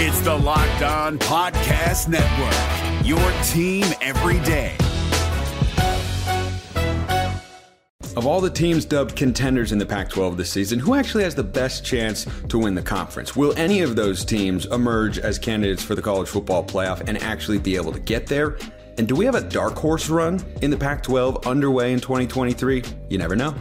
It's the Locked On Podcast Network, your team every day. Of all the teams dubbed contenders in the Pac 12 this season, who actually has the best chance to win the conference? Will any of those teams emerge as candidates for the college football playoff and actually be able to get there? And do we have a dark horse run in the Pac 12 underway in 2023? You never know.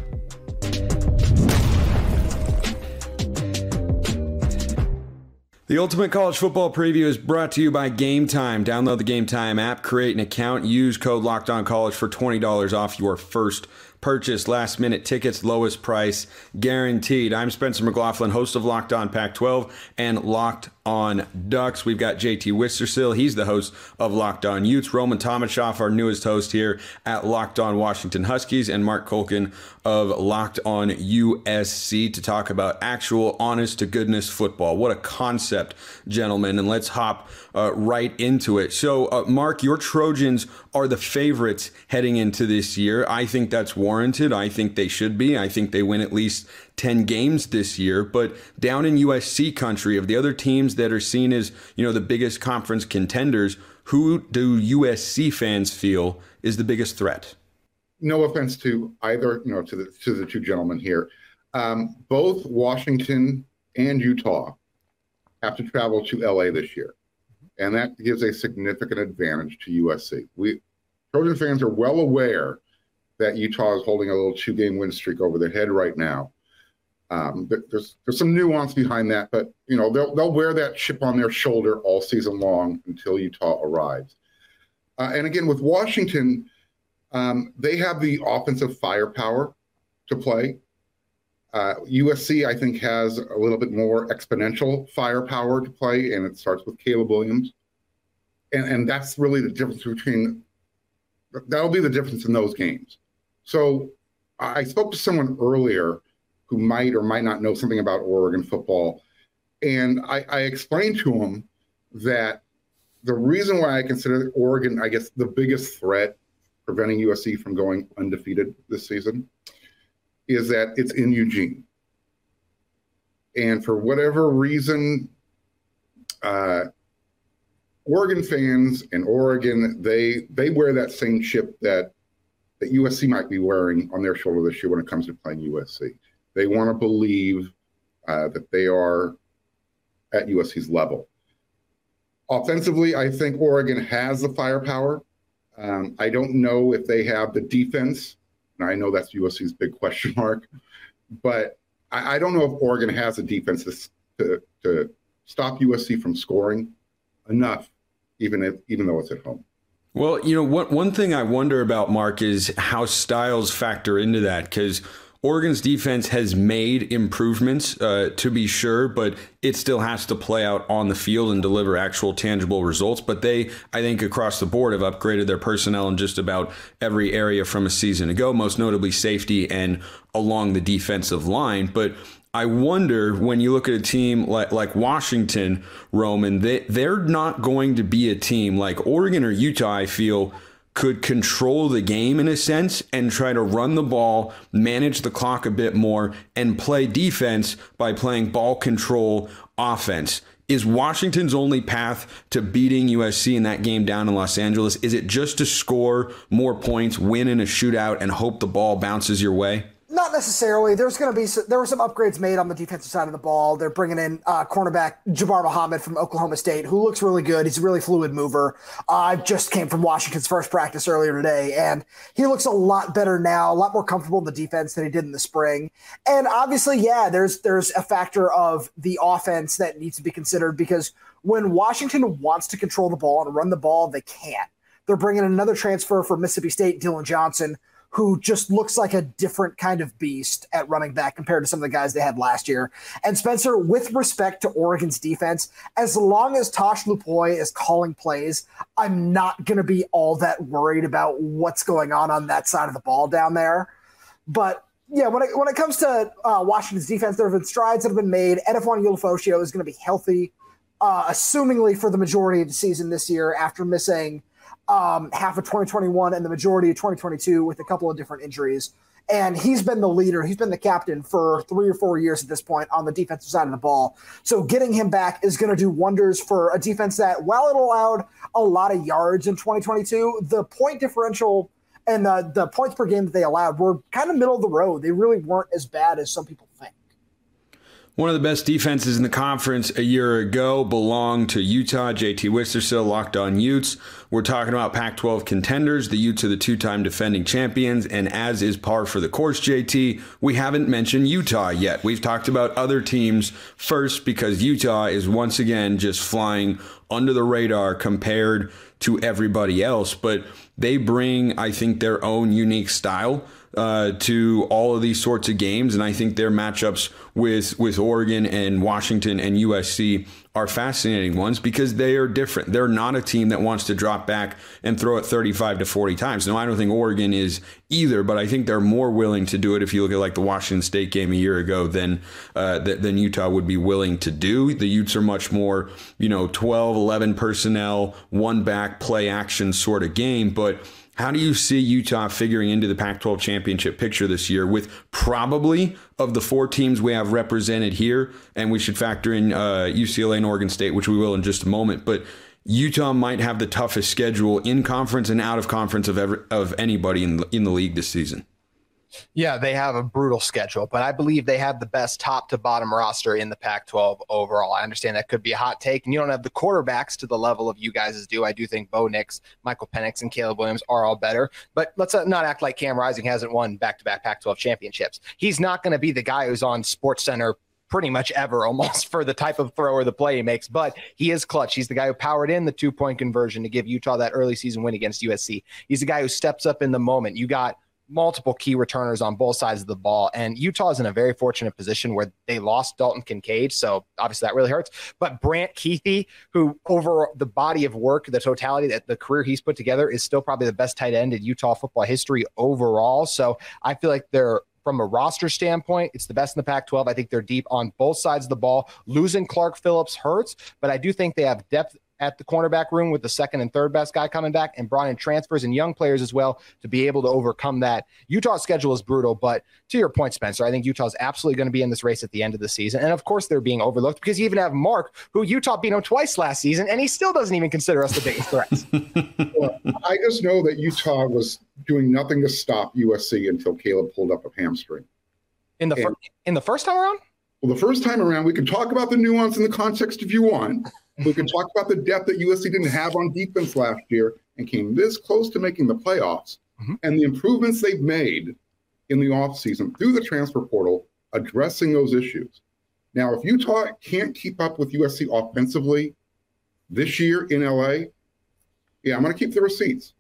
The Ultimate College Football Preview is brought to you by Game Time. Download the Game Time app, create an account, use code Locked On College for $20 off your first purchase. Last minute tickets, lowest price guaranteed. I'm Spencer McLaughlin, host of Locked On Pac 12 and Locked on Ducks. We've got JT Wistrcill. He's the host of Locked On Utes. Roman Tomashoff, our newest host here at Locked On Washington Huskies, and Marc Kulkin of Locked On USC to talk about actual honest to goodness football. What a concept, gentlemen. And let's hop uh, right into it. So, uh, Mark, your Trojans are the favorites heading into this year. I think that's warranted. I think they should be. I think they win at least 10 games this year. But down in USC country, of the other teams that are seen as, you know, the biggest conference contenders, who do USC fans feel is the biggest threat? No offense to either, you know, to the to the two gentlemen here. Um, both Washington and Utah have to travel to LA this year. And that gives a significant advantage to USC. We Trojan fans are well aware that Utah is holding a little two-game win streak over their head right now. Um, there's there's some nuance behind that, but you know they'll they'll wear that chip on their shoulder all season long until Utah arrives. Uh, and again, with Washington, um, they have the offensive firepower to play. Uh, USC, I think, has a little bit more exponential firepower to play, and it starts with Caleb Williams. And, and that's really the difference between that'll be the difference in those games. So I spoke to someone earlier who might or might not know something about Oregon football. And I, I explained to him that the reason why I consider Oregon, I guess, the biggest threat preventing USC from going undefeated this season is that it's in Eugene. And for whatever reason, uh, Oregon fans in Oregon, they they wear that same chip that that USC might be wearing on their shoulder this year when it comes to playing USC. They want to believe uh, that they are at USC's level. Offensively, I think Oregon has the firepower. Um, I don't know if they have the defense. And I know that's USC's big question mark, but I, I don't know if Oregon has the defense to, to, to stop USC from scoring enough, even if even though it's at home. Well, you know, one one thing I wonder about Mark is how styles factor into that because Oregon's defense has made improvements, uh, to be sure, but it still has to play out on the field and deliver actual tangible results. But they, I think, across the board have upgraded their personnel in just about every area from a season ago, most notably safety and along the defensive line. But I wonder when you look at a team like, like Washington, Roman, they, they're not going to be a team like Oregon or Utah, I feel could control the game in a sense and try to run the ball, manage the clock a bit more, and play defense by playing ball control offense. Is Washington's only path to beating USC in that game down in Los Angeles? Is it just to score more points, win in a shootout, and hope the ball bounces your way? Not necessarily. There's going to be there were some upgrades made on the defensive side of the ball. They're bringing in uh, cornerback Jabbar Muhammad from Oklahoma State, who looks really good. He's a really fluid mover. Uh, I just came from Washington's first practice earlier today, and he looks a lot better now, a lot more comfortable in the defense than he did in the spring. And obviously, yeah, there's there's a factor of the offense that needs to be considered because when Washington wants to control the ball and run the ball, they can't. They're bringing another transfer from Mississippi State, Dillon Johnson who just looks like a different kind of beast at running back compared to some of the guys they had last year. And Spencer, with respect to Oregon's defense, as long as Tosh Lupoi is calling plays, I'm not going to be all that worried about what's going on on that side of the ball down there. But yeah, when it, when it comes to uh, Washington's defense, there have been strides that have been made. Edefuan Ulofoshio is going to be healthy, uh, assumingly for the majority of the season this year after missing – um, half of 2021 and the majority of 2022 with a couple of different injuries. and he's been the leader. He's been the captain for three or four years at this point on the defensive side of the ball. So getting him back is going to do wonders for a defense that, while it allowed a lot of yards in 2022, the point differential and the, the points per game that they allowed were kind of middle of the road. They really weren't as bad as some people think. One of the best defenses in the conference a year ago belonged to Utah. JT Wistrcill locked on Utes. We're talking about Pac 12 contenders. The Utes are the two time defending champions. And as is par for the course, JT, we haven't mentioned Utah yet. We've talked about other teams first because Utah is once again just flying under the radar compared to everybody else. But they bring, I think, their own unique style uh, to all of these sorts of games, and I think their matchups with with Oregon and Washington and USC are fascinating ones because they are different. They're not a team that wants to drop back and throw it 35 to 40 times. No, I don't think Oregon is either, but I think they're more willing to do it if you look at like the Washington State game a year ago than uh, than Utah would be willing to do. The Utes are much more, you know, 12, 11 personnel, one back play action sort of game, but how do you see Utah figuring into the Pac 12 championship picture this year with probably of the four teams we have represented here? And we should factor in uh, UCLA and Oregon State, which we will in just a moment. But Utah might have the toughest schedule in conference and out of conference of, ever, of anybody in, in the league this season. Yeah, they have a brutal schedule, but I believe they have the best top to bottom roster in the Pac 12 overall. I understand that could be a hot take, and you don't have the quarterbacks to the level of you guys do. I do think Bo Nix, Michael Penix, and Caleb Williams are all better, but let's uh, not act like Cam Rising hasn't won back to back Pac 12 championships. He's not going to be the guy who's on Sports Center pretty much ever almost for the type of throw or the play he makes, but he is clutch. He's the guy who powered in the two point conversion to give Utah that early season win against USC. He's the guy who steps up in the moment. You got multiple key returners on both sides of the ball. And Utah is in a very fortunate position where they lost Dalton Kincaid. So obviously that really hurts. But Brant Kuithe, who over the body of work, the totality that the career he's put together is still probably the best tight end in Utah football history overall. So I feel like they're from a roster standpoint, it's the best in the Pac 12. I think they're deep on both sides of the ball. Losing Clark Phillips hurts, but I do think they have depth at the cornerback room with the second and third best guy coming back and brought in transfers and young players as well to be able to overcome that. Utah's schedule is brutal, but to your point, Spencer, I think Utah's absolutely going to be in this race at the end of the season. And of course, they're being overlooked because you even have Mark, who Utah beat him twice last season, and he still doesn't even consider us the biggest threat. well, I just know that Utah was doing nothing to stop USC until Caleb pulled up a hamstring. In the fir- in the first time around? Well, the first time around, we can talk about the nuance in the context if you want. We can talk about the depth that USC didn't have on defense last year and came this close to making the playoffs mm-hmm. and the improvements they've made in the offseason through the transfer portal addressing those issues. Now, if Utah can't keep up with USC offensively this year in LA, yeah, I'm going to keep the receipts.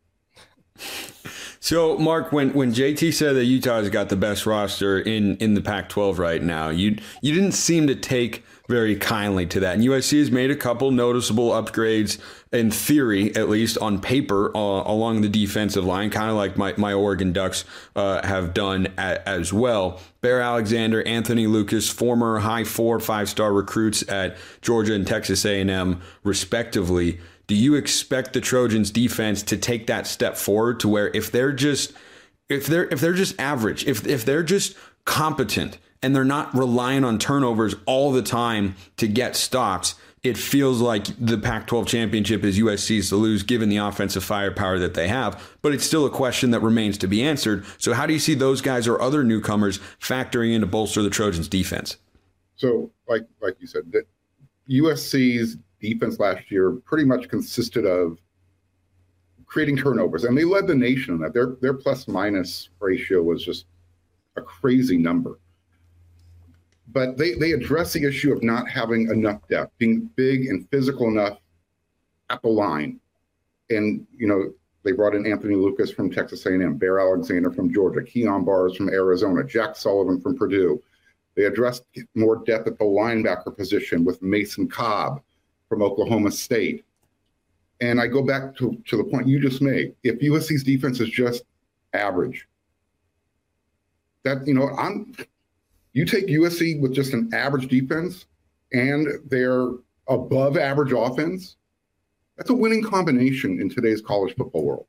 So, Mark, when, when JT said that Utah's got the best roster in, in the Pac-12 right now, you you didn't seem to take very kindly to that. And USC has made a couple noticeable upgrades, in theory, at least on paper, uh, along the defensive line, kind of like my, my Oregon Ducks uh, have done a, as well. Bear Alexander, Anthony Lucas, former high four, five star recruits at Georgia and Texas A&M, respectively. Do you expect the Trojans defense to take that step forward to where if they're just if they're if they're just average, if if they're just competent and they're not relying on turnovers all the time to get stops, it feels like the Pac 12 championship is USC's to lose given the offensive firepower that they have. But it's still a question that remains to be answered. So, how do you see those guys or other newcomers factoring in to bolster the Trojans' defense? So, like like you said, USC's defense last year pretty much consisted of creating turnovers, and they led the nation on that. Their their plus minus ratio was just a crazy number but they, they address the issue of not having enough depth, being big and physical enough at the line. And, you know, they brought in Anthony Lucas from Texas A&M, Bear Alexander from Georgia, Kyon Barrs from Arizona, Jack Sullivan from Purdue. They addressed more depth at the linebacker position with Mason Cobb from Oklahoma State. And I go back to, to the point you just made. If USC's defense is just average, that, you know, I'm you take USC with just an average defense and their above average offense, that's a winning combination in today's college football world.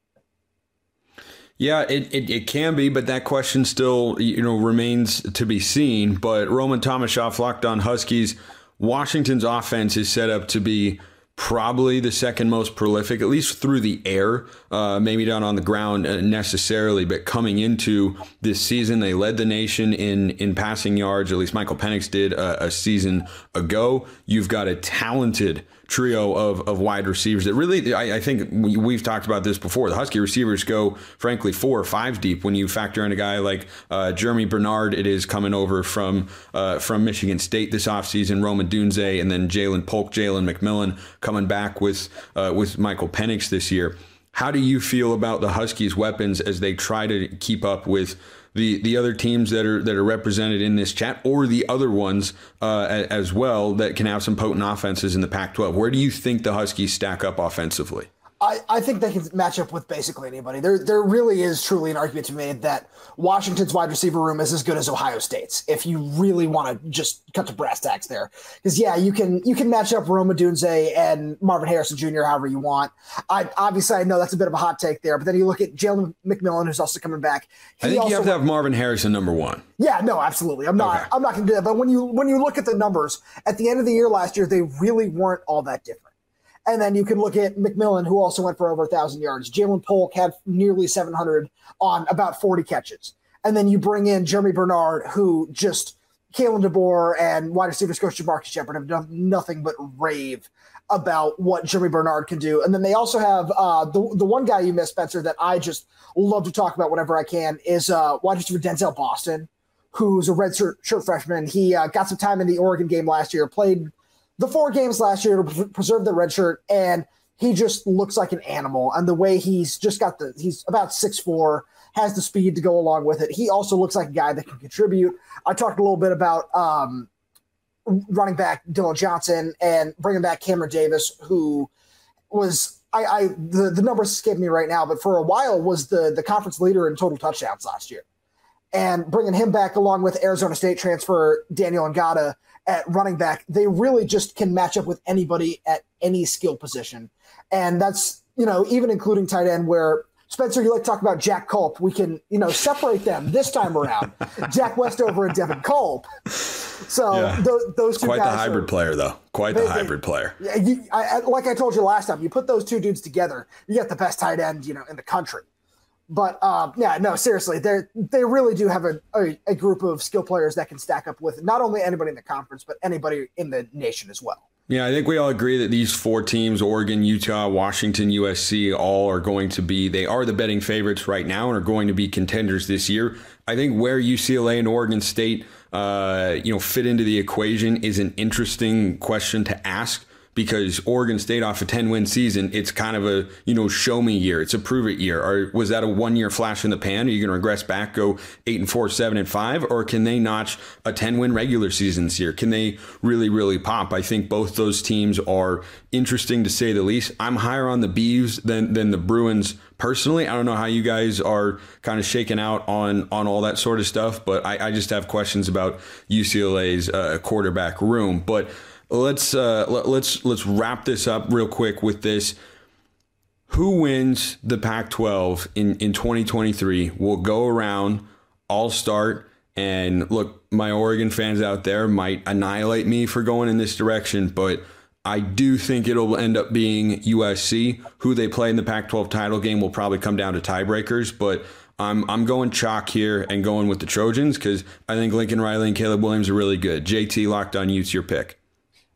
Yeah, it, it, it, can be, but that question still you know remains to be seen. But Roman Tomashoff, locked on Huskies, Washington's offense is set up to be probably the second most prolific, at least through the air, uh, maybe not on the ground uh, necessarily, but coming into this season, they led the nation in in passing yards. At least Michael Penix did a, a season ago. You've got a talented trio of, of wide receivers that really, I, I, think we've talked about this before. The Husky receivers go, frankly, four or five deep when you factor in a guy like uh, Germie Bernard. It is coming over from uh, from Michigan State this offseason, Rome Odunze, and then Jalen Polk, Jalen McMillan coming back with uh, with Michael Penix this year. How do you feel about the Huskies' weapons as they try to keep up with the the other teams that are that are represented in this chat, or the other ones uh, as well that can have some potent offenses in the Pac-12. Where do you think the Huskies stack up offensively? I, I think they can match up with basically anybody. There there really is truly an argument to be made that Washington's wide receiver room is as good as Ohio State's. If you really want to just cut to brass tacks there, because yeah, you can you can match up Rome Odunze and Marvin Harrison Jr. however you want. I obviously I know that's a bit of a hot take there, but then you look at Jalen McMillan who's also coming back. He I think you have to have Marvin Harrison number one. Yeah, no, absolutely. I'm not okay. I'm not going to do that. But when you when you look at the numbers at the end of the year last year, they really weren't all that different. And then you can look at McMillan, who also went for over 1,000 yards. Jalen Polk had nearly 700 on about 40 catches. And then you bring in Germie Bernard, who just Kalen DeBoer and wide receivers coach Jamarcus Shepherd have done nothing but rave about what Germie Bernard can do. And then they also have uh, the the one guy you missed, Spencer, that I just love to talk about whenever I can is uh, wide receiver Denzel Boston, who's a red shirt, shirt freshman. He uh, got some time in the Oregon game last year, played the four games last year to preserve the red shirt, and he just looks like an animal. And the way he's just got the he's about six four, has the speed to go along with it. He also looks like a guy that can contribute. I talked a little bit about um, running back Dillon Johnson and bringing back Cameron Davis, who was I, I the, the numbers escape me right now, but for a while was the the conference leader in total touchdowns last year. And bringing him back along with Arizona State transfer Daniyel Ngata at running back, they really just can match up with anybody at any skill position. And that's, you know, even including tight end where Spencer, you like to talk about Jack Culp. We can, you know, separate them this time around. Jack Westover and Devin Culp. So yeah. those, those two quite the hybrid are, player, though. Quite they, the hybrid they, player. Yeah, you, I, like I told you last time, you put those two dudes together, you get the best tight end, you know, in the country. But um, yeah, no, seriously, they they really do have a, a, a, group of skill players that can stack up with not only anybody in the conference, but anybody in the nation as well. Yeah, I think we all agree that these four teams Oregon, Utah, Washington, USC all are going to be, they are the betting favorites right now and are going to be contenders this year. I think where UCLA and Oregon State, uh, you know, fit into the equation is an interesting question to ask because Oregon State off a 10 win season, it's kind of a, you know, show me year. It's a prove it year. Or was that a one year flash in the pan? Are you going to regress back, go eight and four, seven and five? Or can they notch a 10 win regular season this year? Can they really, really pop? I think both those teams are interesting to say the least. I'm higher on the Beavs than, than the Bruins personally. I don't know how you guys are kind of shaking out on on all that sort of stuff, but I, I just have questions about UCLA's uh, quarterback room. But let's uh, let's let's wrap this up real quick with this. Who wins the Pac-12 in in 2023? We'll go around. I'll start. And look, my Oregon fans out there might annihilate me for going in this direction, but I do think it'll end up being USC. Who they play in the Pac 12 title game will probably come down to tiebreakers, but I'm, I'm going chalk here and going with the Trojans because I think Lincoln Riley and Caleb Williams are really good. JT locked on Utes your pick.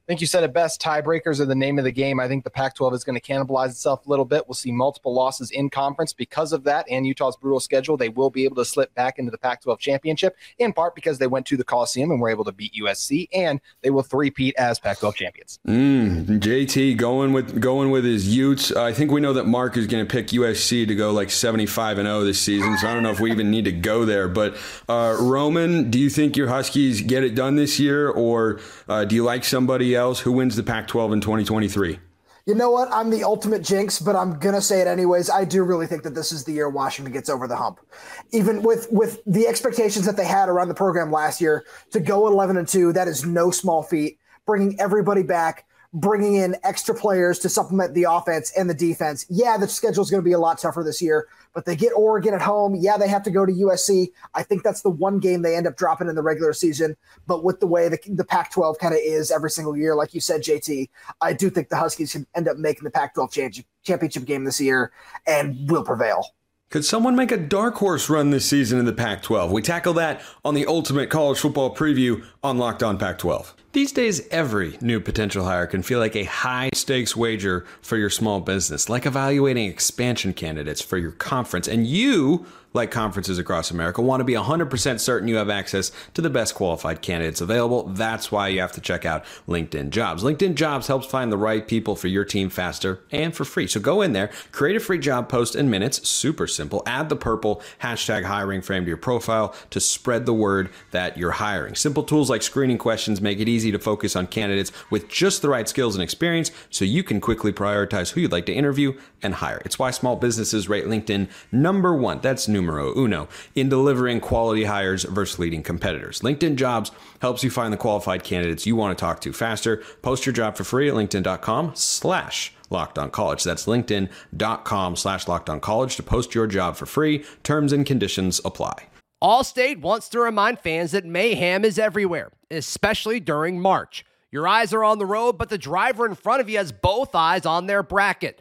I think you said it best. Tiebreakers are the name of the game. I think the Pac 12 is going to cannibalize itself a little bit. We'll see multiple losses in conference because of that and Utah's brutal schedule. They will be able to slip back into the Pac 12 championship, in part because they went to the Coliseum and were able to beat USC, and they will three-peat as Pac 12 champions. Mm, JT going with going with his Utes. Uh, I think we know that Mark is going to pick USC to go like 75 and 0 this season, so I don't know if we even need to go there. But uh, Roman, do you think your Huskies get it done this year, or uh, do you like somebody else? Who wins the Pac 12 in 2023? You know what? I'm the ultimate jinx, but I'm gonna say it anyways. I do really think that this is the year Washington gets over the hump, even with with the expectations that they had around the program last year to go 11 and two. That is no small feat. Bringing everybody back, bringing in extra players to supplement the offense and the defense. Yeah, the schedule is going to be a lot tougher this year, but they get Oregon at home. Yeah, they have to go to USC. I think that's the one game they end up dropping in the regular season. But with the way the, the Pac 12 kind of is every single year, like you said, JT, I do think the Huskies can end up making the Pac 12 championship game this year and will prevail. Could someone make a dark horse run this season in the Pac 12? We tackle that on the ultimate college football preview on Locked On Pac 12. These days, every new potential hire can feel like a high stakes wager for your small business, like evaluating expansion candidates for your conference. And you like conferences across America, want to be 100% certain you have access to the best qualified candidates available. That's why you have to check out LinkedIn Jobs. LinkedIn Jobs helps find the right people for your team faster and for free. So go in there, create a free job post in minutes, super simple. Add the purple hashtag hiring frame to your profile to spread the word that you're hiring. Simple tools like screening questions make it easy to focus on candidates with just the right skills and experience so you can quickly prioritize who you'd like to interview and hire. It's why small businesses rate LinkedIn number one. That's new numero uno in delivering quality hires versus leading competitors. LinkedIn Jobs helps you find the qualified candidates you want to talk to faster. Post your job for free at linkedin.com slash college. That's linkedin.com slash college to post your job for free. Terms and conditions apply. Allstate wants to remind fans that mayhem is everywhere, especially during March. Your eyes are on the road, but the driver in front of you has both eyes on their bracket.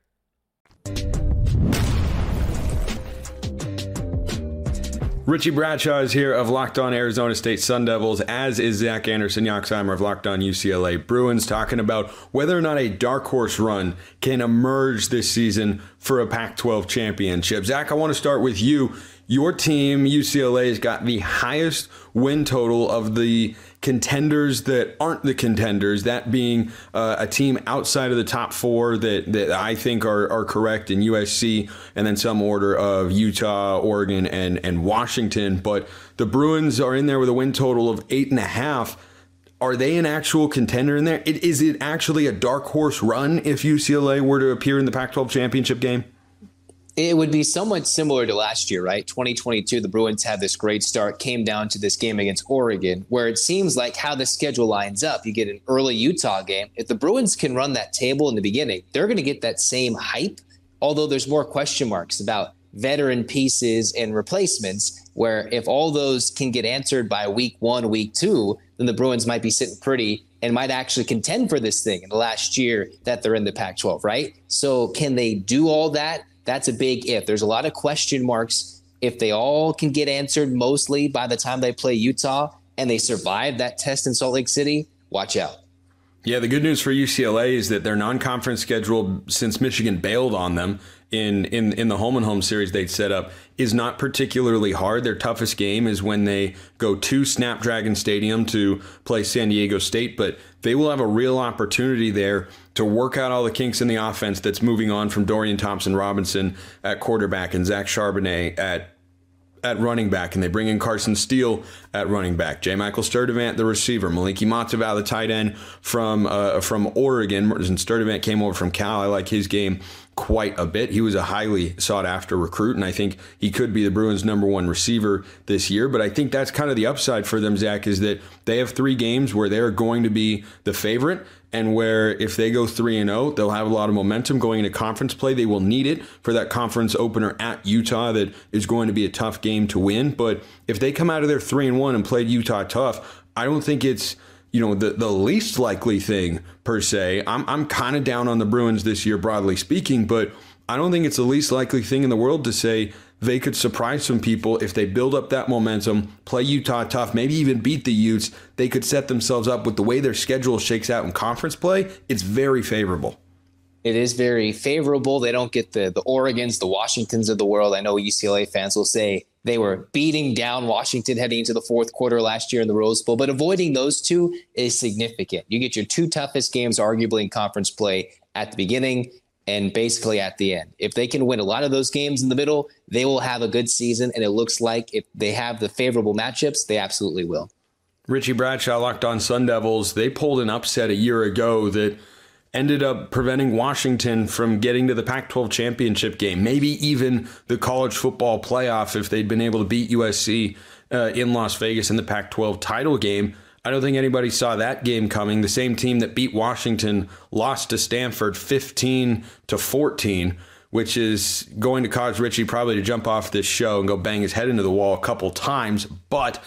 Richie Bradshaw is here of Locked On Arizona State Sun Devils, as is Zach Anderson Yoxsimer of Locked On UCLA Bruins, talking about whether or not a dark horse run can emerge this season for a Pac 12 championship. Zach, I want to start with you. Your team, UCLA, has got the highest win total of the contenders that aren't the contenders, that being uh, a team outside of the top four that, that I think are, are correct in USC, and then some order of Utah, Oregon, and, and Washington. But the Bruins are in there with a win total of eight and a half. Are they an actual contender in there? It, is it actually a dark horse run if UCLA were to appear in the Pac 12 championship game? It would be somewhat similar to last year, right? 2022, the Bruins had this great start, came down to this game against Oregon, where it seems like how the schedule lines up. You get an early Utah game. If the Bruins can run that table in the beginning, they're going to get that same hype, although there's more question marks about veteran pieces and replacements, where if all those can get answered by week one, week two, then the Bruins might be sitting pretty and might actually contend for this thing in the last year that they're in the Pac 12, right? So, can they do all that? That's a big if. There's a lot of question marks. If they all can get answered mostly by the time they play Utah and they survive that test in Salt Lake City, watch out. Yeah, the good news for UCLA is that their non-conference schedule, since Michigan bailed on them in in in the home and home series they'd set up, is not particularly hard. Their toughest game is when they go to Snapdragon Stadium to play San Diego State, but they will have a real opportunity there to work out all the kinks in the offense that's moving on from Dorian Thompson Robinson at quarterback and Zach Charbonnet at at running back, and they bring in Carson Steele at running back. J. Michael Sturdivant, the receiver. Moliki Matavao, the tight end from uh, from Oregon. And Sturdivant came over from Cal. I like his game quite a bit. He was a highly sought after recruit, and I think he could be the Bruins' number one receiver this year. But I think that's kind of the upside for them, Zach, is that they have three games where they're going to be the favorite and where if they go 3 and 0, they'll have a lot of momentum going into conference play. They will need it for that conference opener at Utah that is going to be a tough game to win, but if they come out of there 3 and 1 and played Utah tough, I don't think it's you know the the least likely thing per se. I'm I'm kind of down on the Bruins this year broadly speaking, but I don't think it's the least likely thing in the world to say they could surprise some people if they build up that momentum, play Utah tough, maybe even beat the Utes. They could set themselves up with the way their schedule shakes out in conference play. It's very favorable. It is very favorable. They don't get the the Oregons, the Washingtons of the world. I know UCLA fans will say they were beating down Washington heading into the fourth quarter last year in the Rose Bowl, but avoiding those two is significant. You get your two toughest games, arguably in conference play, at the beginning and basically at the end. If they can win a lot of those games in the middle, they will have a good season. And it looks like if they have the favorable matchups, they absolutely will. Richie Bradshaw locked on Sun Devils. They pulled an upset a year ago that ended up preventing Washington from getting to the Pac 12 championship game, maybe even the college football playoff if they'd been able to beat USC uh, in Las Vegas in the Pac 12 title game. I don't think anybody saw that game coming. The same team that beat Washington lost to Stanford 15 to 14, which is going to cause Richie probably to jump off this show and go bang his head into the wall a couple times. But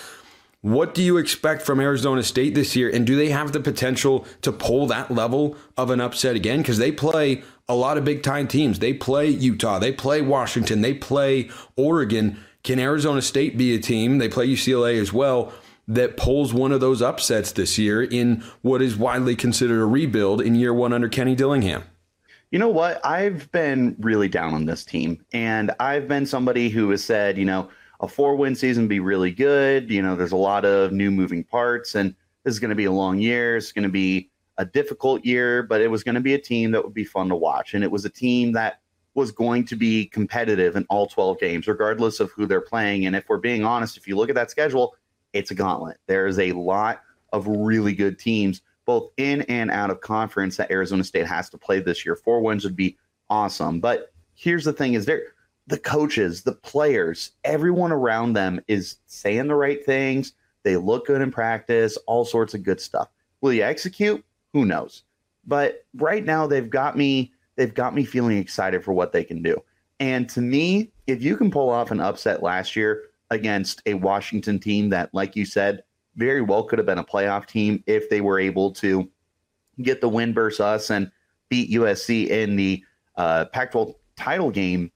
what do you expect from Arizona State this year? And do they have the potential to pull that level of an upset again? Because they play a lot of big time teams. They play Utah, they play Washington, they play Oregon. Can Arizona State be a team? They play UCLA as well that pulls one of those upsets this year in what is widely considered a rebuild in year one under Kenny Dillingham? You know what? I've been really down on this team, and I've been somebody who has said, you know, a four win season be really good. You know, there's a lot of new moving parts, and this is going to be a long year. It's going to be a difficult year, but it was going to be a team that would be fun to watch. And it was a team that was going to be competitive in all 12 games, regardless of who they're playing. And if we're being honest, if you look at that schedule, it's a gauntlet. There's a lot of really good teams, both in and out of conference, that Arizona State has to play this year. Four wins would be awesome. But here's the thing: is there the coaches, the players, everyone around them is saying the right things. They look good in practice, all sorts of good stuff. Will you execute? Who knows? But right now they've got me they've got me feeling excited for what they can do. And to me, if you can pull off an upset last year, against a Washington team that, like you said, very well could have been a playoff team if they were able to get the win versus us and beat USC in the uh, Pac 12 title game.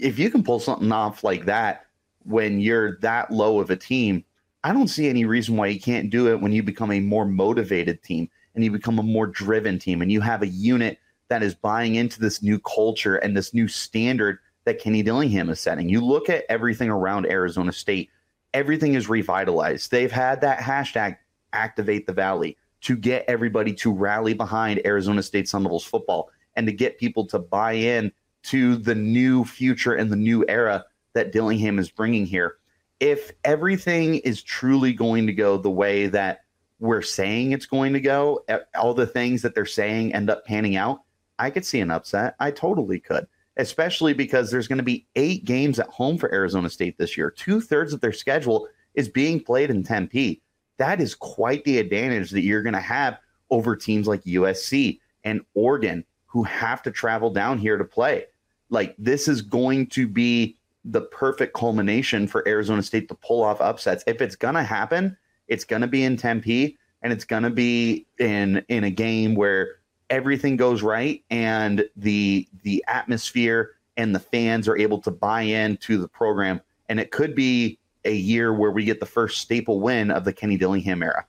If you can pull something off like that when you're that low of a team, I don't see any reason why you can't do it when you become a more motivated team and you become a more driven team and you have a unit that is buying into this new culture and this new standard that Kenny Dillingham is setting. You look at everything around Arizona State, everything is revitalized. They've had that hashtag activate the valley to get everybody to rally behind Arizona State Sun Devils football and to get people to buy in to the new future and the new era that Dillingham is bringing here. If everything is truly going to go the way that we're saying it's going to go, all the things that they're saying end up panning out, I could see an upset. I totally could especially because there's going to be eight games at home for Arizona State this year. Two thirds of their schedule is being played in Tempe. That is quite the advantage that you're going to have over teams like USC and Oregon who have to travel down here to play. Like, this is going to be the perfect culmination for Arizona State to pull off upsets. If it's going to happen, it's going to be in Tempe and it's going to be in in a game where everything goes right and the the atmosphere and the fans are able to buy in to the program and it could be a year where we get the first staple win of the Kenny Dillingham era.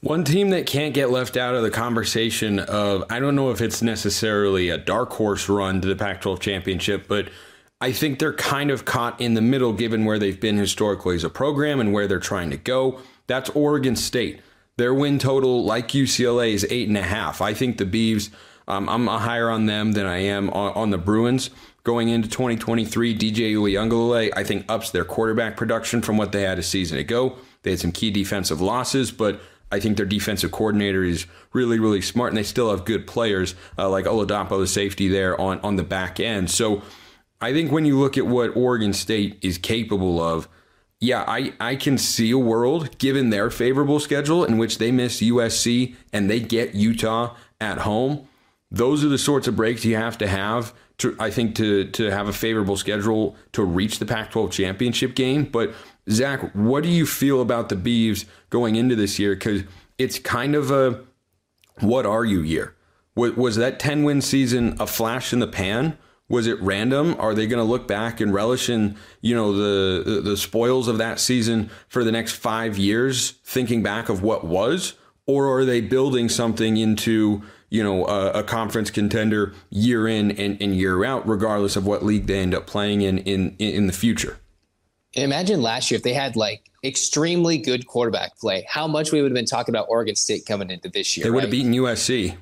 One team that can't get left out of the conversation of I don't know if it's necessarily a dark horse run to the Pac-12 championship, but I think they're kind of caught in the middle given where they've been historically as a program and where they're trying to go. That's Oregon State. Their win total, like UCLA, is eight and a half. I think the Beavs, um, I'm higher on them than I am on, on the Bruins going into 2023. DJ Uiagalelei, I think, ups their quarterback production from what they had a season ago. They had some key defensive losses, but I think their defensive coordinator is really, really smart, and they still have good players uh, like Oladapo, the safety there on, on the back end. So I think when you look at what Oregon State is capable of, yeah, I, I can see a world, given their favorable schedule, in which they miss USC and they get Utah at home. Those are the sorts of breaks you have to have to, I think, to to have a favorable schedule to reach the Pac-12 championship game. But Zach, what do you feel about the Beavs going into this year? Because it's kind of a what are you year. Was that 10 win season a flash in the pan? Was it random? Are they going to look back and relish in you know the the spoils of that season for the next five years, thinking back of what was, or are they building something into you know a, a conference contender year in and, and, year out, regardless of what league they end up playing in in in the future? Imagine last year if they had like extremely good quarterback play, how much we would have been talking about Oregon State coming into this year. They would right? have beaten USC.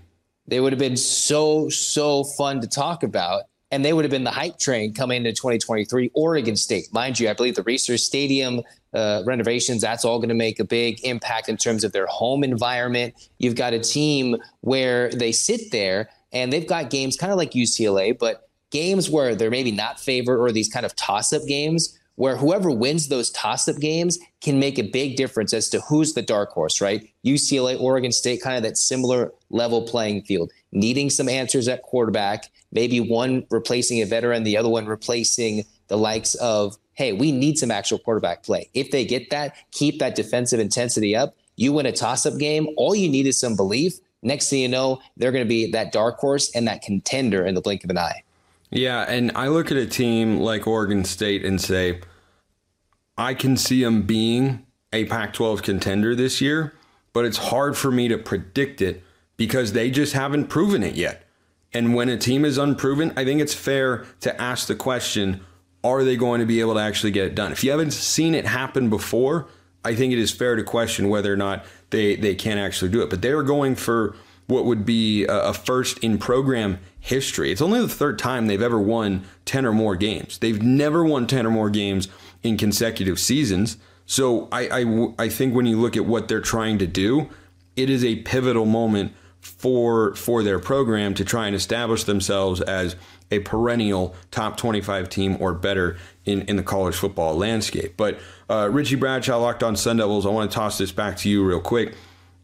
they would have been so, so fun to talk about. And they would have been the hype train coming into 2023. Oregon State, mind you, I believe the Reser Stadium uh, renovations, that's all going to make a big impact in terms of their home environment. You've got a team where they sit there and they've got games kind of like UCLA, but games where they're maybe not favored or these kind of toss up games where whoever wins those toss up games can make a big difference as to who's the dark horse, right? UCLA, Oregon State, kind of that similar level playing field, needing some answers at quarterback, maybe one replacing a veteran, the other one replacing the likes of, hey, we need some actual quarterback play. If they get that, keep that defensive intensity up. You win a toss up game, all you need is some belief. Next thing you know, they're going to be that dark horse and that contender in the blink of an eye. Yeah, and I look at a team like Oregon State and say, I can see them being a Pac 12 contender this year, but it's hard for me to predict it because they just haven't proven it yet. And when a team is unproven, I think it's fair to ask the question are they going to be able to actually get it done? If you haven't seen it happen before, I think it is fair to question whether or not they, they can actually do it. But they are going for what would be a first in program history. It's only the third time they've ever won 10 or more games. They've never won 10 or more games in consecutive seasons. So I, I, I think when you look at what they're trying to do, it is a pivotal moment for for their program to try and establish themselves as a perennial top 25 team or better in, in the college football landscape. But uh, Richie Bradshaw, Locked on Sun Devils, I want to toss this back to you real quick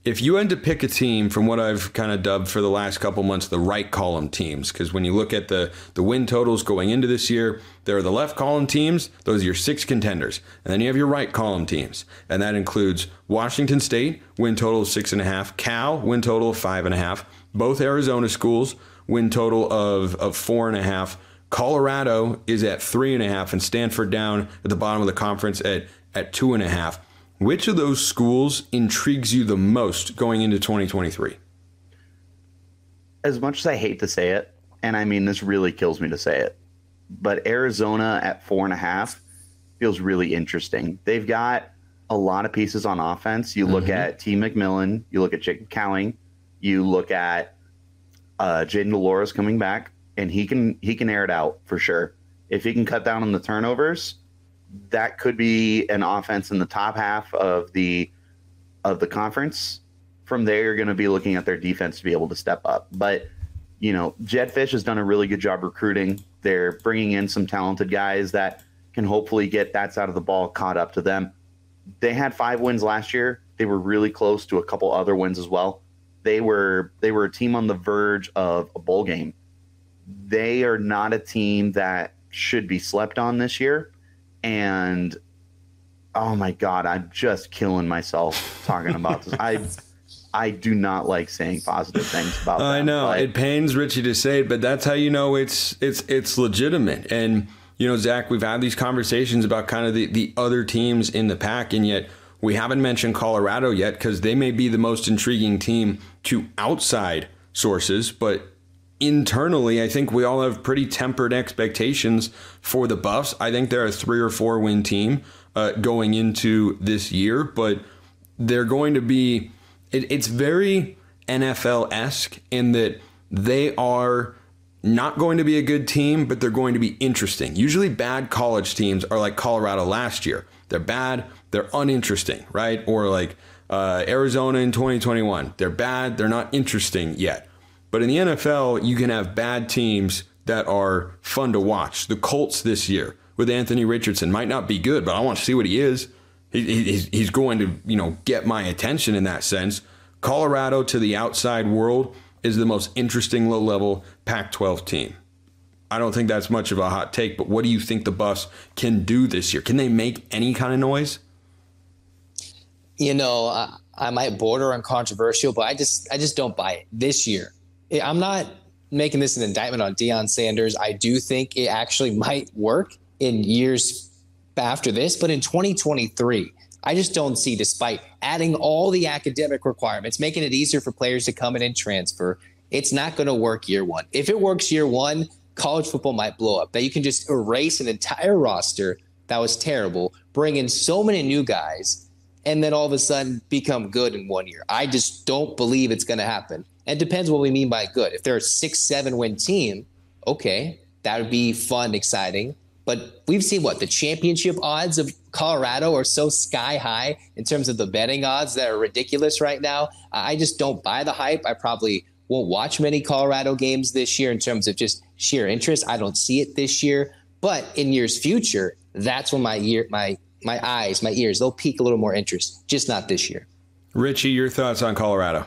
if you had to pick a team from what I've kind of dubbed for the last couple months the right column teams, because when you look at the the win totals going into this year, there are the left column teams; those are your six contenders, and then you have your right column teams, and that includes Washington State win total of six and a half, Cal win total of five and a half, both Arizona schools win total of of four and a half. Colorado is at three and a half, and Stanford down at the bottom of the conference at at two and a half. Which of those schools intrigues you the most going into 2023? As much as I hate to say it, and I mean, this really kills me to say it, but Arizona at four and a half feels really interesting. They've got a lot of pieces on offense. You look mm-hmm. at T. McMillan, you look at Jacob Cowing, you look at uh, Jayden de Laura's coming back, and he can he can air it out for sure. If he can cut down on the turnovers, that could be an offense in the top half of the of the conference. From there, you're going to be looking at their defense to be able to step up. But you know, Jedd Fisch has done a really good job recruiting. They're bringing in some talented guys that can hopefully get that side of the ball caught up to them. They had five wins last year. They were really close to a couple other wins as well. They were they were a team on the verge of a bowl game. They are not a team that should be slept on this year and oh my god, I'm just killing myself talking about this. I I do not like saying positive things about. I them, know but. it pains Richie to say it, but that's how you know it's it's it's legitimate. And you know, Zach, we've had these conversations about kind of the the other teams in the pack, and yet we haven't mentioned Colorado yet because they may be the most intriguing team to outside sources, but internally, I think we all have pretty tempered expectations for the Buffs. I think they're a three or four win team uh, going into this year, but they're going to be. It, it's very NFL esque in that they are not going to be a good team, but they're going to be interesting. Usually, bad college teams are like Colorado last year. They're bad, they're uninteresting, right? Or like uh, Arizona in 2021. They're bad, they're not interesting yet. But in the NFL, you can have bad teams that are fun to watch. The Colts this year with Anthony Richardson might not be good, but I want to see what he is. He, he's, he's going to you know get my attention in that sense. Colorado to the outside world is the most interesting low level Pac 12 team. I don't think that's much of a hot take, but what do you think the bus can do this year? Can they make any kind of noise? You know, I, I might border on controversial, but I just I just don't buy it this year. I'm not making this an indictment on Deion Sanders. I do think it actually might work in years after this, but in 2023, I just don't see, despite adding all the academic requirements, making it easier for players to come in and transfer, it's not going to work year one. If it works year one, college football might blow up. That you can just erase an entire roster that was terrible, bring in so many new guys, and then all of a sudden become good in one year. I just don't believe it's going to happen. And it depends what we mean by good. If they're a six, seven win team, okay, that would be fun, exciting. But we've seen what the championship odds of Colorado are so sky high in terms of the betting odds that are ridiculous right now. I just don't buy the hype. I probably won't watch many Colorado games this year in terms of just sheer interest. I don't see it this year. But in years future, that's when my ear, my my eyes, my ears, they'll peak a little more interest. Just not this year. Richie, your thoughts on Colorado?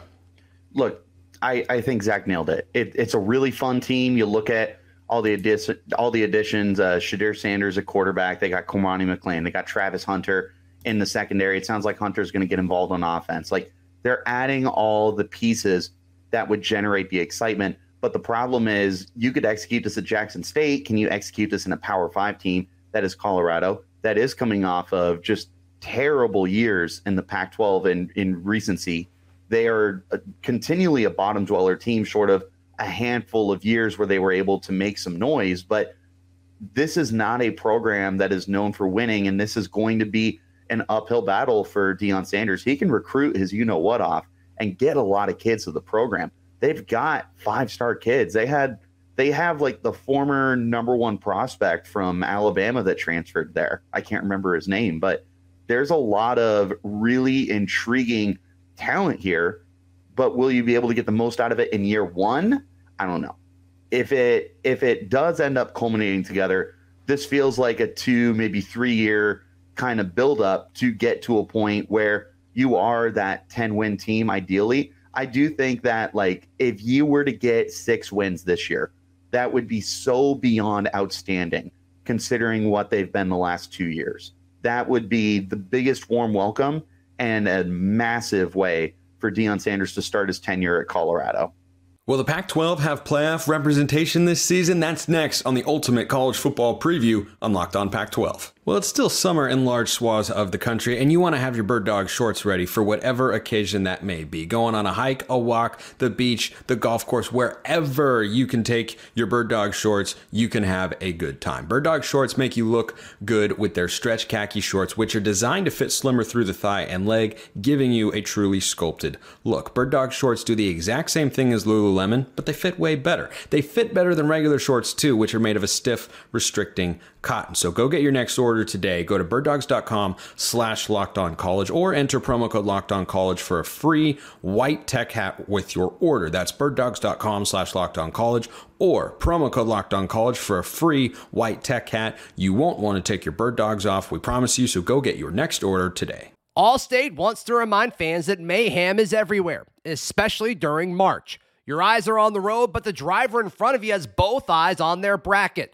Look, I, I think Zach nailed it. it. It's a really fun team. You look at all the addition, all the additions. Uh, Shedeur Sanders at quarterback. They got Cormani McClain. They got Travis Hunter in the secondary. It sounds like Hunter's going to get involved on offense. Like they're adding all the pieces that would generate the excitement. But the problem is, you could execute this at Jackson State. Can you execute this in a Power Five team that is Colorado? That is coming off of just terrible years in the Pac 12 in, in recency. They are a, continually a bottom dweller team, short of a handful of years where they were able to make some noise. But this is not a program that is known for winning, and this is going to be an uphill battle for Deion Sanders. He can recruit his you know what off and get a lot of kids to the program. They've got five star kids. They had they have like the former number one prospect from Alabama that transferred there. I can't remember his name, but there's a lot of really intriguing talent here. But will you be able to get the most out of it in year one? I don't know. If it if it does end up culminating together, this feels like a two, maybe three year kind of build up to get to a point where you are that 10 win team ideally. I do think that like if you were to get six wins this year, that would be so beyond outstanding considering what they've been the last two years. That would be the biggest warm welcome and a massive way for Deion Sanders to start his tenure at Colorado. Will the Pac 12 have playoff representation this season? That's next on the Ultimate College Football Preview on Locked On Pac 12. Well, it's still summer in large swaths of the country, and you want to have your bird dog shorts ready for whatever occasion that may be. Going on a hike, a walk, the beach, the golf course, wherever you can take your bird dog shorts, you can have a good time. Bird dog shorts make you look good with their stretch khaki shorts, which are designed to fit slimmer through the thigh and leg, giving you a truly sculpted look. Bird dog shorts do the exact same thing as Lululemon, but they fit way better. They fit better than regular shorts too, which are made of a stiff, restricting cotton. So go get your next order today. Go to birddogs.com slash locked on college or enter promo code locked on college for a free white tech hat with your order. That's birddogs.com slash locked on college or promo code locked on college for a free white tech hat. You won't want to take your bird dogs off. We promise you. So go get your next order today. Allstate wants to remind fans that mayhem is everywhere, especially during March. Your eyes are on the road, but the driver in front of you has both eyes on their bracket.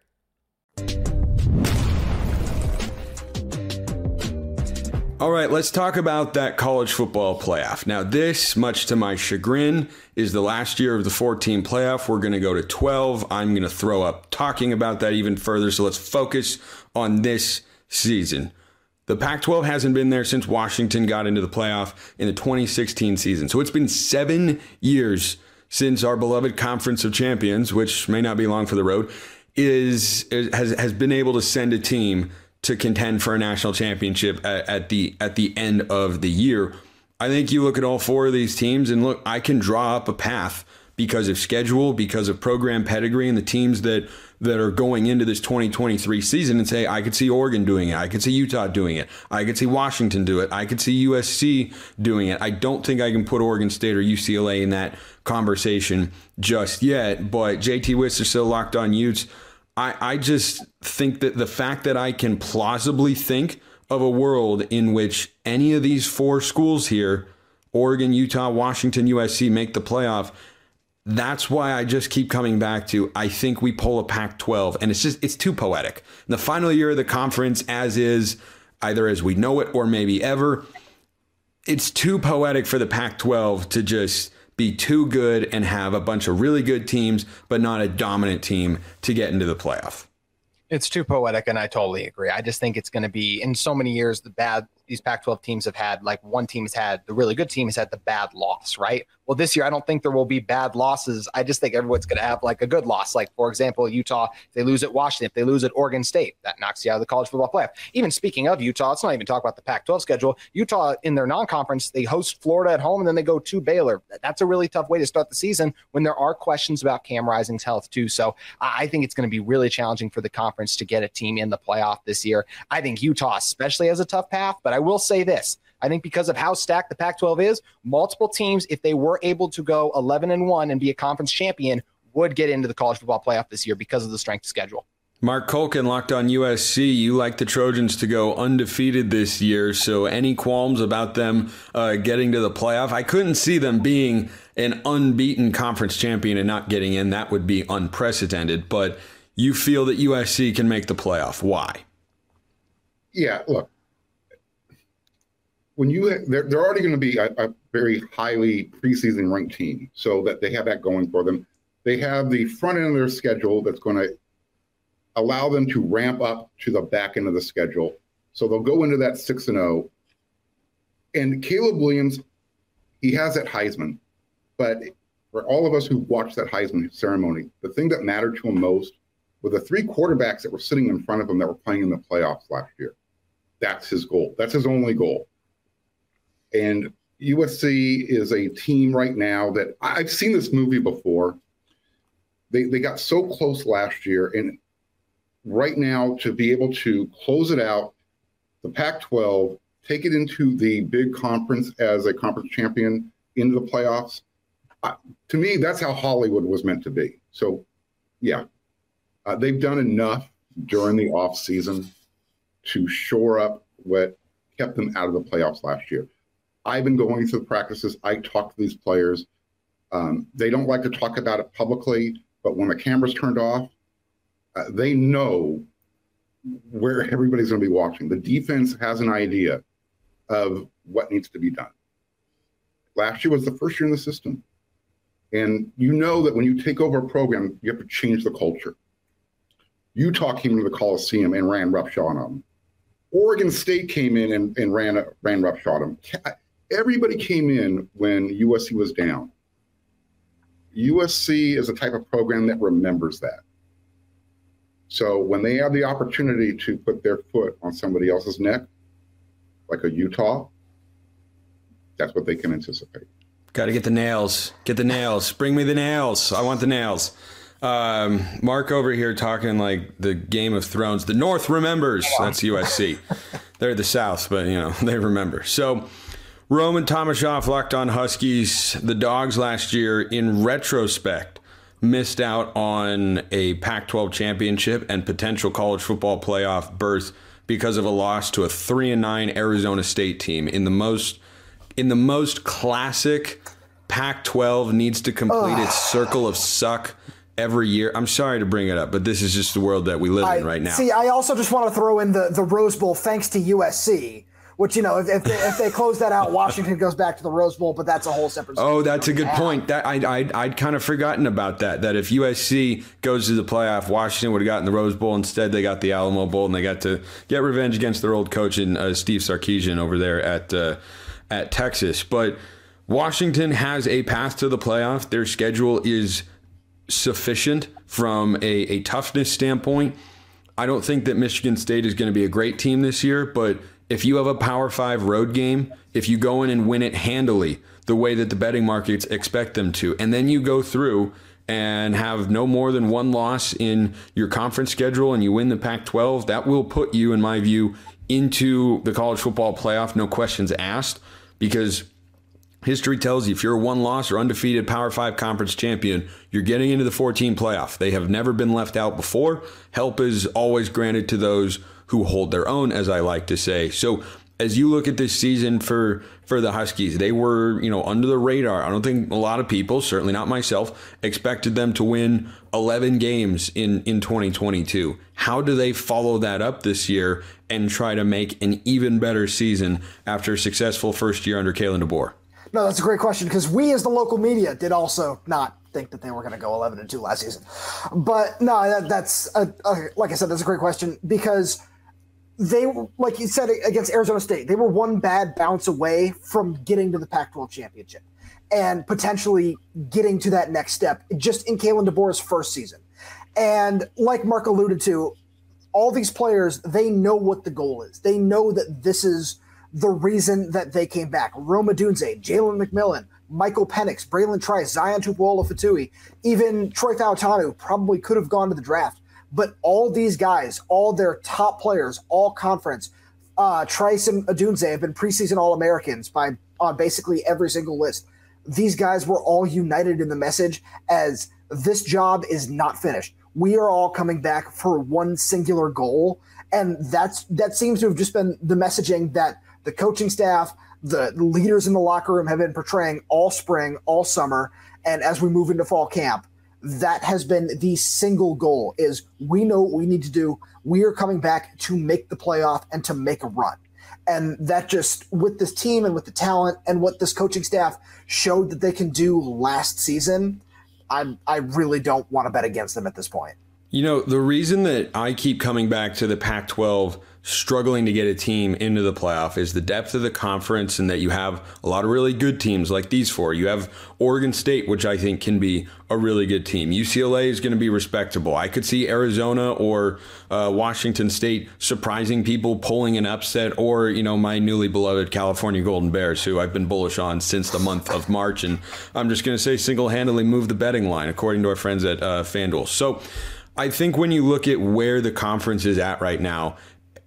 All right, let's talk about that college football playoff. Now, this, much to my chagrin, is the last year of the 14 playoff. We're going to go to 12. I'm going to throw up talking about that even further. So let's focus on this season. The Pac 12 hasn't been there since Washington got into the playoff in the 2016 season. So it's been seven years since our beloved Conference of Champions, which may not be long for the road, is, has, has been able to send a team to contend for a national championship at, at, the at the end of the year. I think you look at all four of these teams and look, I can draw up a path because of schedule, because of program pedigree, and the teams that that are going into this 2023 season and say, I could see Oregon doing it. I could see Utah doing it. I could see Washington do it. I could see USC doing it. I don't think I can put Oregon State or UCLA in that conversation just yet, but JT Wistrcill locked on Utes. I, I just think that the fact that I can plausibly think of a world in which any of these four schools here, Oregon, Utah, Washington, USC, make the playoff, that's why I just keep coming back to I think we pull a Pac 12. And it's just, it's too poetic. In the final year of the conference, as is, either as we know it or maybe ever, it's too poetic for the Pac 12 to just be too good and have a bunch of really good teams, but not a dominant team to get into the playoff. It's too poetic, and I totally agree. I just think it's going to be in so many years the bad these Pac 12 teams have had, like one team has had, the really good team has had the bad loss, right? Well, this year, I don't think there will be bad losses. I just think everyone's going to have like a good loss. Like, for example, Utah, if they lose at Washington, if they lose at Oregon State, that knocks you out of the college football playoff. Even speaking of Utah, let's not even talk about the Pac 12 schedule. Utah, in their non conference, they host Florida at home and then they go to Baylor. That's a really tough way to start the season when there are questions about Cam Rising's health, too. So I think it's going to be really challenging for the conference to get a team in the playoff this year. I think Utah, especially, has a tough path, but I will say this. I think because of how stacked the Pac 12 is, multiple teams, if they were able to go 11 and 1 and be a conference champion, would get into the college football playoff this year because of the strength of schedule. Marc Kulkin locked on USC. You like the Trojans to go undefeated this year. So, any qualms about them uh, getting to the playoff? I couldn't see them being an unbeaten conference champion and not getting in. That would be unprecedented. But you feel that USC can make the playoff. Why? Yeah, look, when you they're, they're already going to be a, a, very highly preseason ranked team, so that they have that going for them. They have the front end of their schedule that's going to allow them to ramp up to the back end of the schedule. So they'll go into that six and zero. Oh. And Caleb Williams, he has that Heisman, but for all of us who watched that Heisman ceremony, the thing that mattered to him most were the three quarterbacks that were sitting in front of him that were playing in the playoffs last year. That's his goal. That's his only goal. And USC is a team right now that I've seen this movie before. They they got so close last year, and right now to be able to close it out, the Pac-12, take it into the big conference as a conference champion into the playoffs. Uh, to me, that's how Hollywood was meant to be. So, yeah, uh, they've done enough during the off season to shore up what kept them out of the playoffs last year. I've been going through the practices. I talk to these players. Um, they don't like to talk about it publicly, but when the camera's turned off, uh, they know where everybody's going to be watching. The defense has an idea of what needs to be done. Last year was the first year in the system. And you know that when you take over a program, you have to change the culture. Utah came into the Coliseum and ran roughshod on them. Oregon State came in and, and ran ran roughshod them everybody came in when USC was down. USC is a type of program that remembers that. So when they have the opportunity to put their foot on somebody else's neck, like a Utah, that's what they can anticipate. Got to get the nails. Get the nails. Bring me the nails. I want the nails. Um, Marc over here talking like the Game of Thrones. The North remembers. That's USC. They're the South, but you know they remember. So Roman Tomashoff locked on Huskies. The Dogs last year, in retrospect, missed out on a Pac 12 championship and potential college football playoff berth because of a loss to a 3 and 9 Arizona State team in the most in the most classic Pac 12 needs to complete its circle of suck every year. I'm sorry to bring it up, but this is just the world that we live I, in right now. See, I also just want to throw in the, the Rose Bowl thanks to USC which you know, if, if, they, if they close that out, Washington goes back to the Rose Bowl, but that's a whole separate. Oh, that's a good point. That I I I'd kind of forgotten about that. That if USC goes to the playoff, Washington would have gotten the Rose Bowl. Instead, they got the Alamo Bowl, and they got to get revenge against their old coach and uh, Steve Sarkisian over there at uh, at Texas. But Washington has a path to the playoff. Their schedule is sufficient from a, a toughness standpoint. I don't think that Michigan State is going to be a great team this year, but if you have a Power Five road game, if you go in and win it handily, the way that the betting markets expect them to, and then you go through and have no more than one loss in your conference schedule and you win the Pac 12, that will put you, in my view, into the college football playoff, no questions asked, because history tells you if you're a one loss or undefeated Power Five conference champion, you're getting into the 14 playoff. They have never been left out before. Help is always granted to those who hold their own, as I like to say. So as you look at this season for for the Huskies, they were you know under the radar. I don't think a lot of people, certainly not myself, expected them to win 11 games in in 2022. How do they follow that up this year and try to make an even better season after a successful first year under Kalen DeBoer? No, that's a great question because we, as the local media, did also not think that they were going to go 11 and 2 last season. But no, that, that's a, a, like I said, that's a great question because they like you said against Arizona State, they were one bad bounce away from getting to the Pac 12 championship and potentially getting to that next step just in Kalen DeBoer's first season. And like Marc alluded to, all these players, they know what the goal is. They know that this is the reason that they came back. Rome Odunze, Jalen McMillan, Michael Penix, Bralen Trice, Zion Tupuola-Fetui, even Troy Fautanu probably could have gone to the draft. But all these guys, all their top players, all conference, uh, Trice and Odunze have been preseason All Americans by on basically every single list. These guys were all united in the message as this job is not finished. We are all coming back for one singular goal. And that's that seems to have just been the messaging that the coaching staff the leaders in the locker room have been portraying all spring all summer. And as we move into fall camp that has been the single goal is we know what we need to do we are coming back to make the playoff and to make a run and that just with this team and with the talent and what this coaching staff showed that they can do last season I I really don't want to bet against them at this point. You know, the reason that I keep coming back to the Pac 12 struggling to get a team into the playoff is the depth of the conference and that you have a lot of really good teams like these four. You have Oregon State, which I think can be a really good team. UCLA is going to be respectable. I could see Arizona or uh, Washington State surprising people, pulling an upset, or, you know, my newly beloved California Golden Bears, who I've been bullish on since the month of March. And I'm just going to say single handedly move the betting line, according to our friends at uh, FanDuel. So, I think when you look at where the conference is at right now,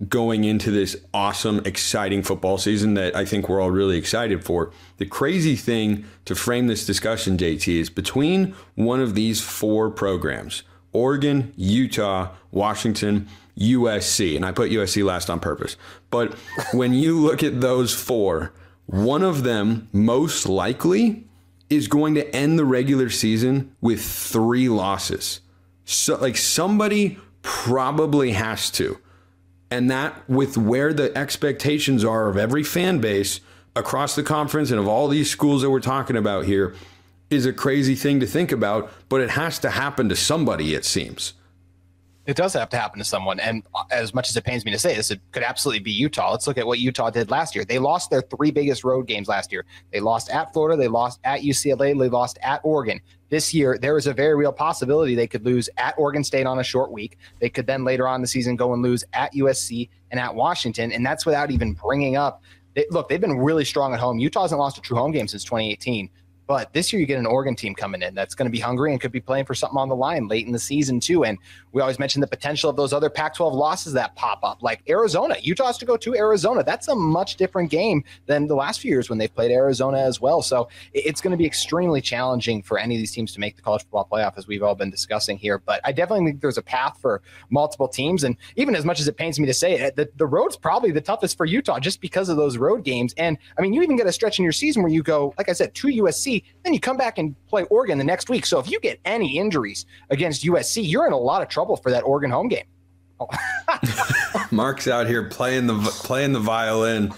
going into this awesome, exciting football season that I think we're all really excited for. The crazy thing to frame this discussion, JT, is between one of these four programs Oregon, Utah, Washington, USC, and I put USC last on purpose. But when you look at those four, one of them most likely is going to end the regular season with three losses. So, like, somebody probably has to. And that, with where the expectations are of every fan base across the conference and of all these schools that we're talking about here, is a crazy thing to think about, but it has to happen to somebody, it seems. It does have to happen to someone. And as much as it pains me to say this, it could absolutely be Utah. Let's look at what Utah did last year. They lost their three biggest road games last year. They lost at Florida, they lost at UCLA, they lost at Oregon. This year, there is a very real possibility they could lose at Oregon State on a short week. They could then later on the season go and lose at USC and at Washington. And that's without even bringing up. They, look, they've been really strong at home. Utah hasn't lost a true home game since 2018. But this year, you get an Oregon team coming in that's going to be hungry and could be playing for something on the line late in the season, too. And we always mention the potential of those other Pac 12 losses that pop up, like Arizona. Utah has to go to Arizona. That's a much different game than the last few years when they've played Arizona as well. So it's going to be extremely challenging for any of these teams to make the college football playoff, as we've all been discussing here. But I definitely think there's a path for multiple teams. And even as much as it pains me to say it, the, the road's probably the toughest for Utah just because of those road games. And I mean, you even get a stretch in your season where you go, like I said, to USC, then you come back and play Oregon the next week. So if you get any injuries against USC, you're in a lot of trouble for that Oregon home game. Oh. Marc's out here playing the playing the violin.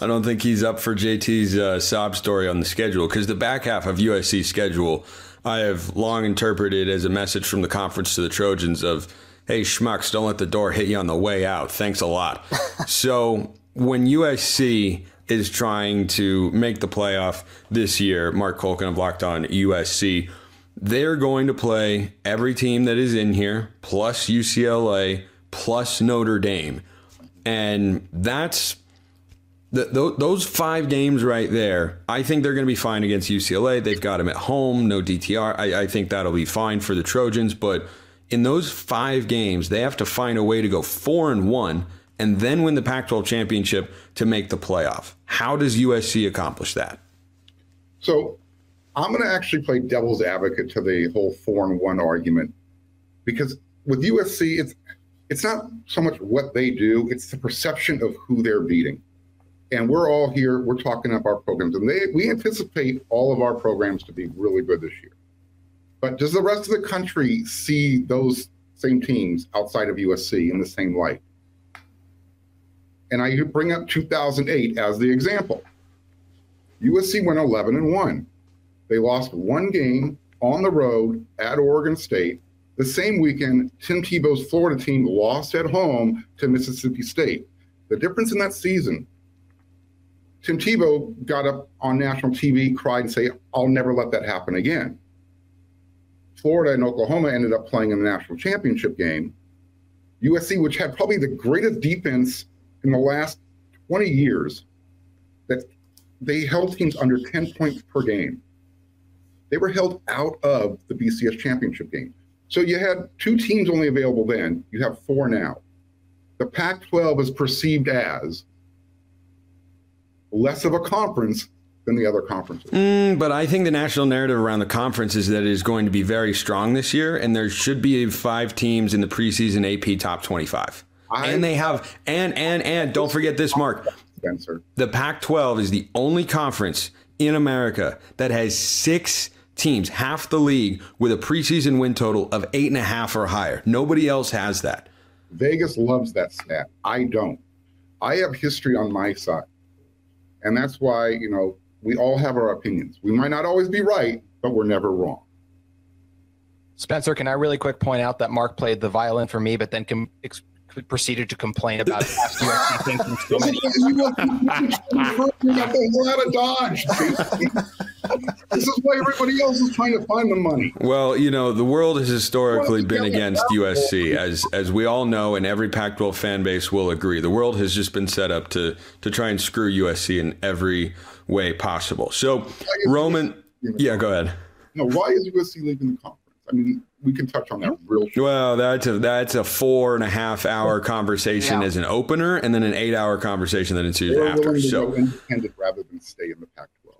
I don't think he's up for JT's uh, sob story on the schedule because the back half of USC schedule I have long interpreted as a message from the conference to the Trojans of, "Hey schmucks, don't let the door hit you on the way out. Thanks a lot." so when USC is trying to make the playoff this year. Marc Kulkin of Locked On USC. They're going to play every team that is in here, plus UCLA, plus Notre Dame. And that's the, those five games right there. I think they're going to be fine against UCLA. They've got them at home, no DTR. I, I think that'll be fine for the Trojans. But in those five games, they have to find a way to go four and one and then win the Pac 12 championship to make the playoff. How does USC accomplish that? So I'm going to actually play devil's advocate to the whole four and one argument because with USC, it's it's not so much what they do; it's the perception of who they're beating. And we're all here; we're talking up our programs, and they we anticipate all of our programs to be really good this year. But does the rest of the country see those same teams outside of USC in the same light? And I bring up 2008 as the example. USC went 11 and 1. They lost one game on the road at Oregon State The same weekend, Tim Tebow's Florida team lost at home to Mississippi State. The difference in that season, Tim Tebow got up on national TV, cried, and said, I'll never let that happen again. Florida and Oklahoma ended up playing in the national championship game. USC, which had probably the greatest defense in the last 20 years, that they held teams under 10 points per game. They were held out of the BCS championship game. So you had two teams only available then. You have four now. The Pac 12 is perceived as less of a conference than the other conferences. Mm, but I think the national narrative around the conference is that it is going to be very strong this year, and there should be five teams in the preseason AP top 25. I, and they have, and, and, and don't forget this, Marc. Spencer. The Pac 12 is the only conference in America that has six teams, half the league, with a preseason win total of eight and a half or higher. Nobody else has that. Vegas loves that stat. I don't. I have history on my side. And that's why, you know, we all have our opinions. We might not always be right, but we're never wrong. Spencer, can I really quick point out that Marc played the violin for me, but then com- ex- proceeded to complain about past UFC things so many out of Dodge. this is why everybody else is trying to find the money. Well, you know, the world has historically been against USC, as as we all know, and every Pac-12 fan base will agree. The world has just been set up to to try and screw USC in every way possible. So, Roman, yeah, go ahead. No, why is USC leaving the conference? I mean, we can touch on that real short. Well, that's a that's a four and a half hour conversation yeah. as an opener, and then an eight hour conversation that ensues They're after. So independent rather than stay in the Pac-12.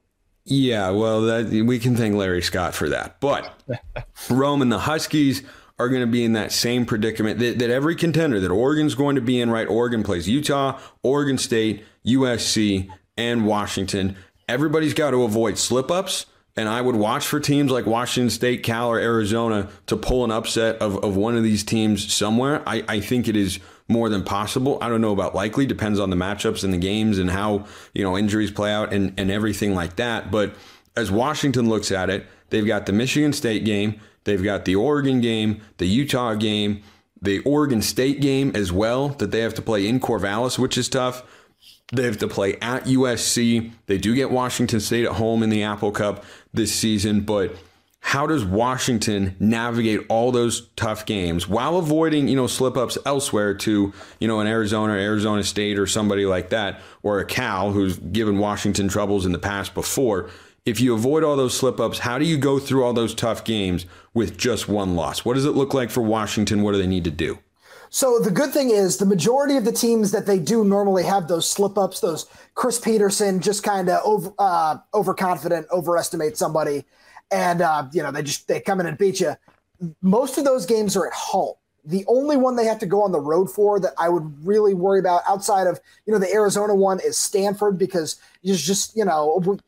Yeah, well, that, we can thank Larry Scott for that. But Rome and the Huskies are going to be in that same predicament that, that every contender that Oregon's going to be in. Right, Oregon plays Utah, Oregon State, USC, and Washington. Everybody's got to avoid slip ups and I would watch for teams like Washington State, Cal, or Arizona to pull an upset of, of one of these teams somewhere. I, I think it is more than possible. I don't know about likely, depends on the matchups and the games and how, you know, injuries play out and, and everything like that. But as Washington looks at it, they've got the Michigan State game, they've got the Oregon game, the Utah game, the Oregon State game as well that they have to play in Corvallis, which is tough. They have to play at USC. They do get Washington State at home in the Apple Cup this season, but how does Washington navigate all those tough games while avoiding, you know, slip ups elsewhere to, you know, an Arizona, Arizona State or somebody like that, or a Cal who's given Washington troubles in the past before? If you avoid all those slip ups, how do you go through all those tough games with just one loss? What does it look like for Washington? What do they need to do? So the good thing is the majority of the teams that they do normally have those slip ups, those Chris Petersen just kind of over uh, overconfident, overestimate somebody, and uh, you know they just they come in and beat you. Most of those games are at home. The only one they have to go on the road for that I would really worry about outside of you know the Arizona one is Stanford because it's just you know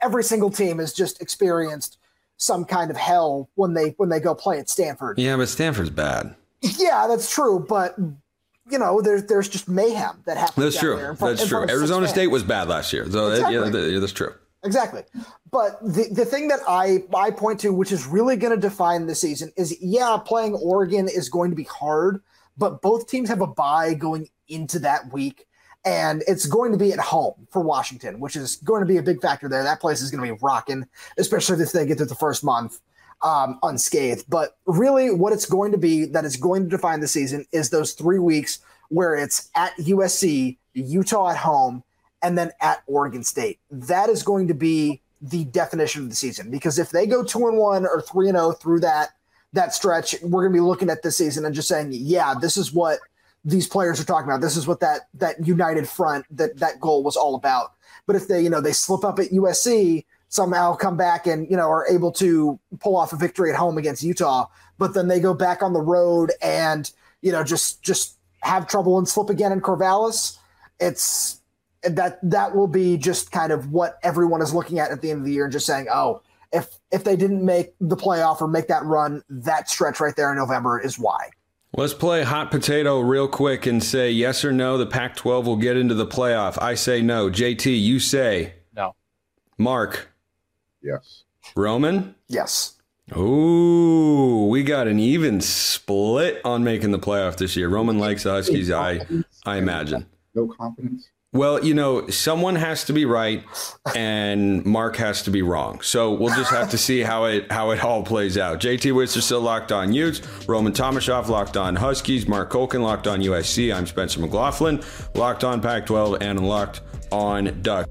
every single team has just experienced some kind of hell when they when they go play at Stanford. Yeah, but Stanford's bad. Yeah, that's true, but you know, there's there's just mayhem that happens. That's true. Front, that's true. Arizona State was bad last year, so exactly. that, yeah, that's true. Exactly. But the, the thing that I, I point to, which is really going to define the season, is yeah, playing Oregon is going to be hard, but both teams have a bye going into that week. And it's going to be at home for Washington, which is going to be a big factor there. That place is going to be rocking, especially if they get through the first month um, unscathed. But really, what it's going to be that is going to define the season is those three weeks where it's at USC, Utah at home, and then at Oregon State. That is going to be the definition of the season because if they go two and one or three and zero oh through that that stretch, we're going to be looking at this season and just saying, yeah, this is what these players are talking about. This is what that that united front that that goal was all about. But if they you know they slip up at USC somehow come back and you know are able to pull off a victory at home against Utah, but then they go back on the road and you know just just have trouble and slip again in Corvallis. It's that that will be just kind of what everyone is looking at at the end of the year and just saying, oh, if if they didn't make the playoff or make that run, that stretch right there in November is why. Let's play hot potato real quick and say yes or no. The Pac 12 will get into the playoff. I say no. JT, you say no. Marc, Yes. Roman? Yes. Ooh, we got an even split on making the playoff this year. Roman likes the Huskies, I I imagine. No confidence. Well, you know, someone has to be right and Marc has to be wrong. So we'll just have to see how it how it all plays out. JT Wistrcill locked on Utes, Roman Tomashoff locked on Huskies, Marc Kulkin locked on USC. I'm Spencer McLaughlin, locked on Pac-12 and locked on Duck.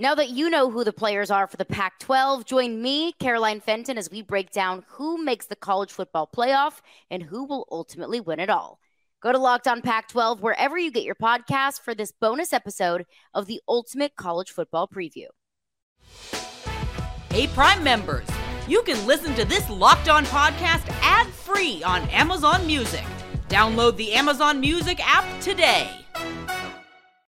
Now that you know who the players are for the Pac 12, join me, Caroline Fenton, as we break down who makes the college football playoff and who will ultimately win it all. Go to Locked On Pac 12 wherever you get your podcast for this bonus episode of the Ultimate College Football Preview. Hey, Prime members, you can listen to this Locked On podcast ad free on Amazon Music. Download the Amazon Music app today.